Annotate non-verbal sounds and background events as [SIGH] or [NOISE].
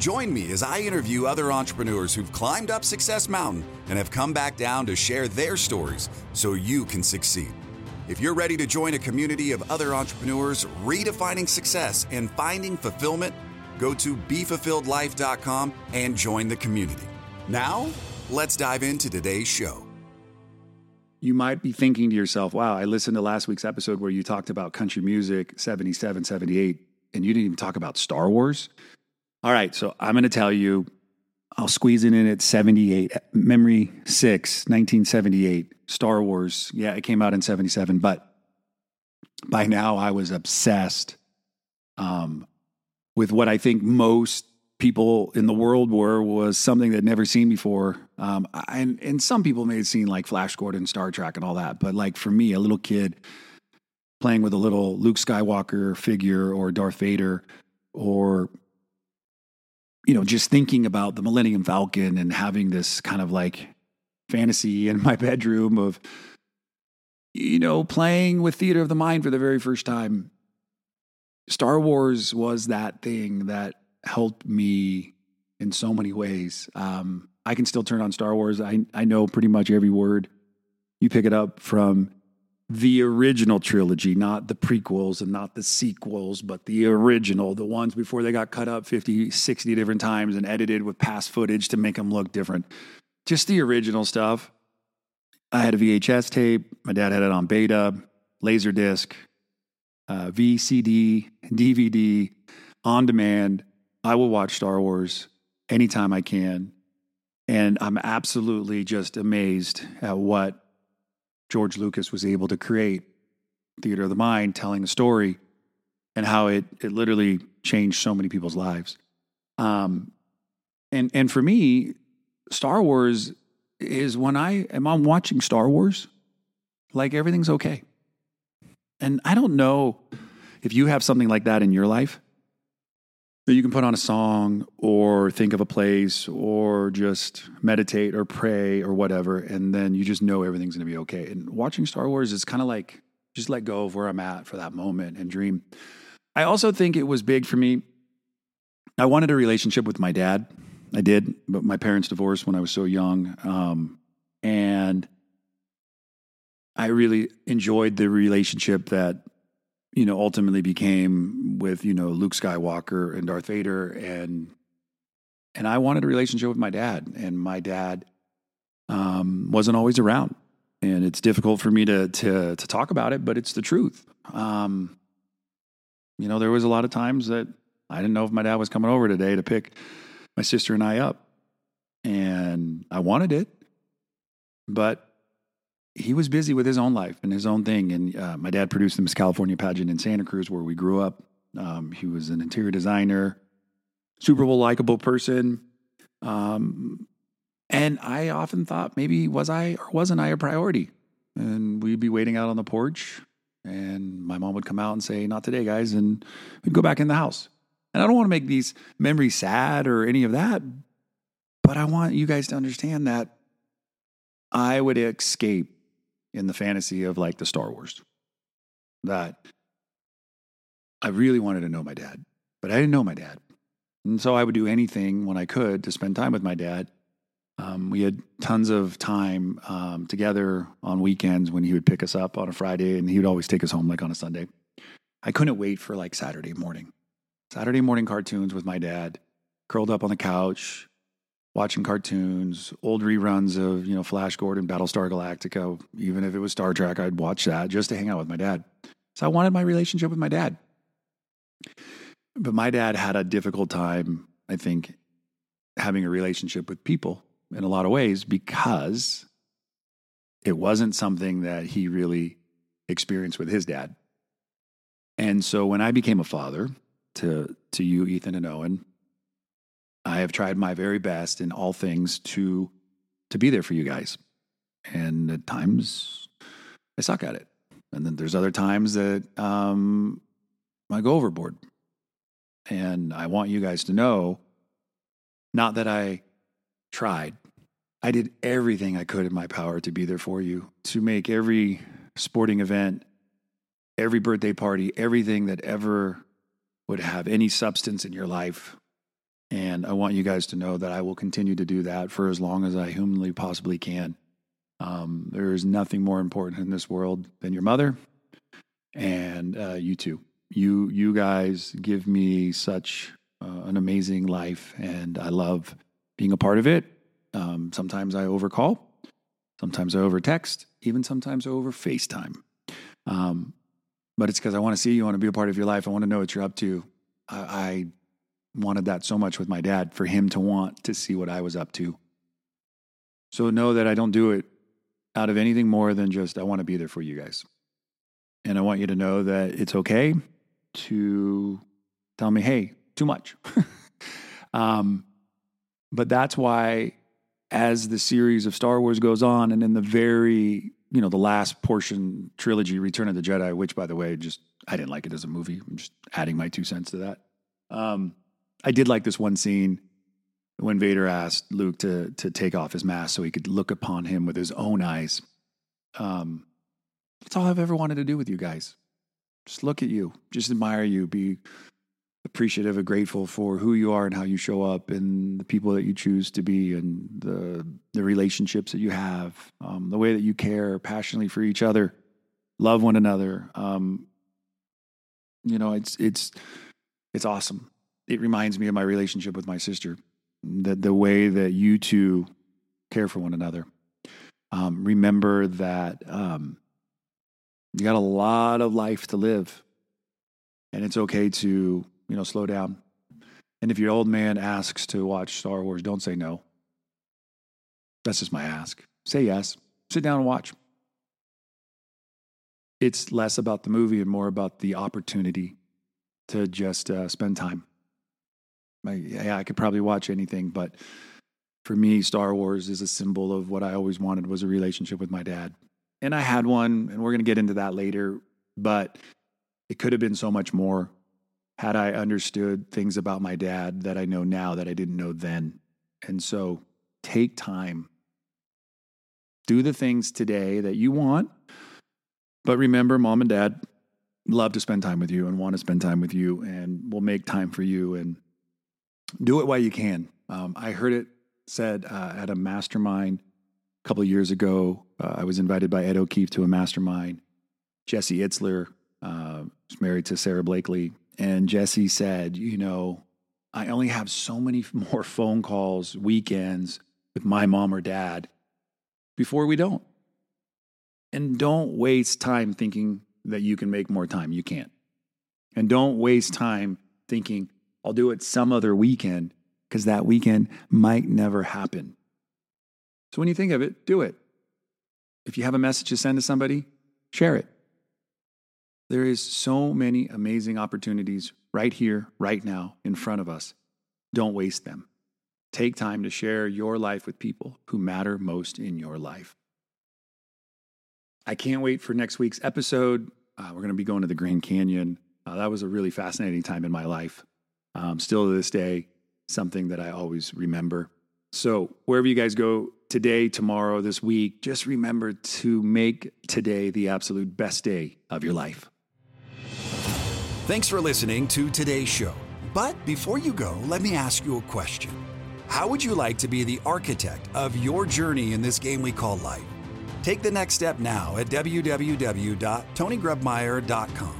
Join me as I interview other entrepreneurs who've climbed up Success Mountain and have come back down to share their stories so you can succeed. If you're ready to join a community of other entrepreneurs redefining success and finding fulfillment, go to BeFulfilledLife.com and join the community. Now, let's dive into today's show. You might be thinking to yourself, wow, I listened to last week's episode where you talked about country music, 77, 78, and you didn't even talk about Star Wars. All right, so I'm going to tell you, I'll squeeze it in at 78. Memory 6, 1978. Star Wars. Yeah, it came out in 77, but by now I was obsessed um, with what I think most people in the world were was something they'd never seen before. Um, and, and some people may have seen like Flash Gordon, Star Trek, and all that. But like for me, a little kid playing with a little Luke Skywalker figure or Darth Vader or you know, just thinking about the Millennium Falcon and having this kind of like fantasy in my [LAUGHS] bedroom of, you know, playing with theater of the mind for the very first time. Star Wars was that thing that helped me in so many ways. Um, I can still turn on Star Wars. I, I know pretty much every word. You pick it up from the original trilogy, not the prequels and not the sequels, but the original, the ones before they got cut up 50, 60 different times and edited with past footage to make them look different. Just the original stuff. I had a VHS tape. My dad had it on beta, Laserdisc, uh, VCD, DVD, on demand. I will watch Star Wars anytime I can. And I'm absolutely just amazed at what George Lucas was able to create Theater of the Mind, telling a story, and how it it literally changed so many people's lives. Um, and and for me, Star Wars is when I am on watching Star Wars, like everything's okay. And I don't know if you have something like that in your life that you can put on a song or think of a place or just meditate or pray or whatever and then you just know everything's going to be okay. And watching star wars is kind of like just let go of where i'm at for that moment and dream. I also think it was big for me. I wanted a relationship with my dad. I did but my parents divorced when i was so young um, and i really enjoyed the relationship that you know, ultimately became with, you know, Luke Skywalker and Darth Vader and and I wanted a relationship with my dad and my dad um, wasn't always around. And it's difficult for me to to to talk about it, but it's the truth. Um, you know, there was a lot of times that I didn't know if my dad was coming over today to pick my sister and I up. And I wanted it, but he was busy with his own life and his own thing. And uh, my dad produced the Miss California pageant in Santa Cruz, where we grew up. Um, he was an interior designer, super likable person. Um, and I often thought maybe was I or wasn't I a priority? And we'd be waiting out on the porch, and my mom would come out and say, "Not today, guys," and we'd go back in the house. And I don't want to make these memories sad or any of that, but I want you guys to understand that I would escape in the fantasy of like the Star Wars. That I really wanted to know my dad, but I didn't know my dad. And so I would do anything when I could to spend time with my dad. Um, we had tons of time um, together on weekends when he would pick us up on a Friday and he would always take us home like on a Sunday. I couldn't wait for like Saturday morning. Saturday morning cartoons with my dad, curled up on the couch, watching cartoons, old reruns of, you know, Flash Gordon, Battlestar Galactica. Even if it was Star Trek, I'd watch that just to hang out with my dad. So I wanted my relationship with my dad. But my dad had a difficult time, I think, having a relationship with people in a lot of ways because it wasn't something that he really experienced with his dad. And so when I became a father to to you, Ethan and Owen, I have tried my very best in all things to to be there for you guys. And at times I suck at it. And then there's other times that um, I go overboard. And I want you guys to know not that I tried, I did everything I could in my power to be there for you, to make every sporting event, every birthday party, everything that ever would have any substance in your life. And I want you guys to know that I will continue to do that for as long as I humanly possibly can. Um, there is nothing more important in this world than your mother and uh, you too. You you guys give me such uh, an amazing life, and I love being a part of it. Um, sometimes I overcall, sometimes I over text, even sometimes I over FaceTime. Um, but it's because I want to see you, I want to be a part of your life, I want to know what you're up to. I, I wanted that so much with my dad for him to want to see what I was up to. So know that I don't do it out of anything more than just I want to be there for you guys. And I want you to know that it's okay to tell me, hey, too much. [LAUGHS] um, but that's why, as the series of Star Wars goes on, and in the very, you know, the last portion trilogy, Return of the Jedi, which, by the way, just I didn't like it as a movie. I'm just adding my two cents to that. Um, I did like this one scene when Vader asked Luke to to take off his mask so he could look upon him with his own eyes. Um, that's all I've ever wanted to do with you guys. Just look at you, just admire you, be appreciative and grateful for who you are and how you show up and the people that you choose to be and the the relationships that you have, um, the way that you care passionately for each other, love one another. Um, you know, it's it's it's awesome. It reminds me of my relationship with my sister, that the way that you two care for one another. Um, remember that um, you got a lot of life to live, and it's okay to you know slow down. And if your old man asks to watch Star Wars, don't say no. That's just my ask. Say yes. Sit down and watch. It's less about the movie and more about the opportunity to just uh, spend time. I, yeah, I could probably watch anything, but for me, Star Wars is a symbol of what I always wanted was a relationship with my dad and I had one, and we're going to get into that later, but it could have been so much more had I understood things about my dad that I know now that I didn't know then. And so take time. Do the things today that you want. But remember, mom and dad love to spend time with you and want to spend time with you and will make time for you and do it while you can. Um, I heard it said uh, at a mastermind a couple of years ago, uh, I was invited by Ed O'Keefe to a mastermind. Jesse Itzler uh, married to Sara Blakely. And Jesse said, You know, I only have so many [LAUGHS] more phone calls, weekends with my mom or dad before we don't. And don't waste time thinking that you can make more time. You can't. And don't waste time thinking, I'll do it some other weekend because that weekend might never happen. So when you think of it, do it. If you have a message to send to somebody, share it. There is so many amazing opportunities right here, right now, in front of us. Don't waste them. Take time to share your life with people who matter most in your life. I can't wait for next week's episode. Uh, we're going to be going to the Grand Canyon. Uh, that was a really fascinating time in my life. Um, still to this day, something that I always remember. So, wherever you guys go today, tomorrow, this week, just remember to make today the absolute best day of your life. Thanks for listening to today's show. But before you go, let me ask you a question. How would you like to be the architect of your journey in this game we call life? Take the next step now at www.tonygrebmeyer.com.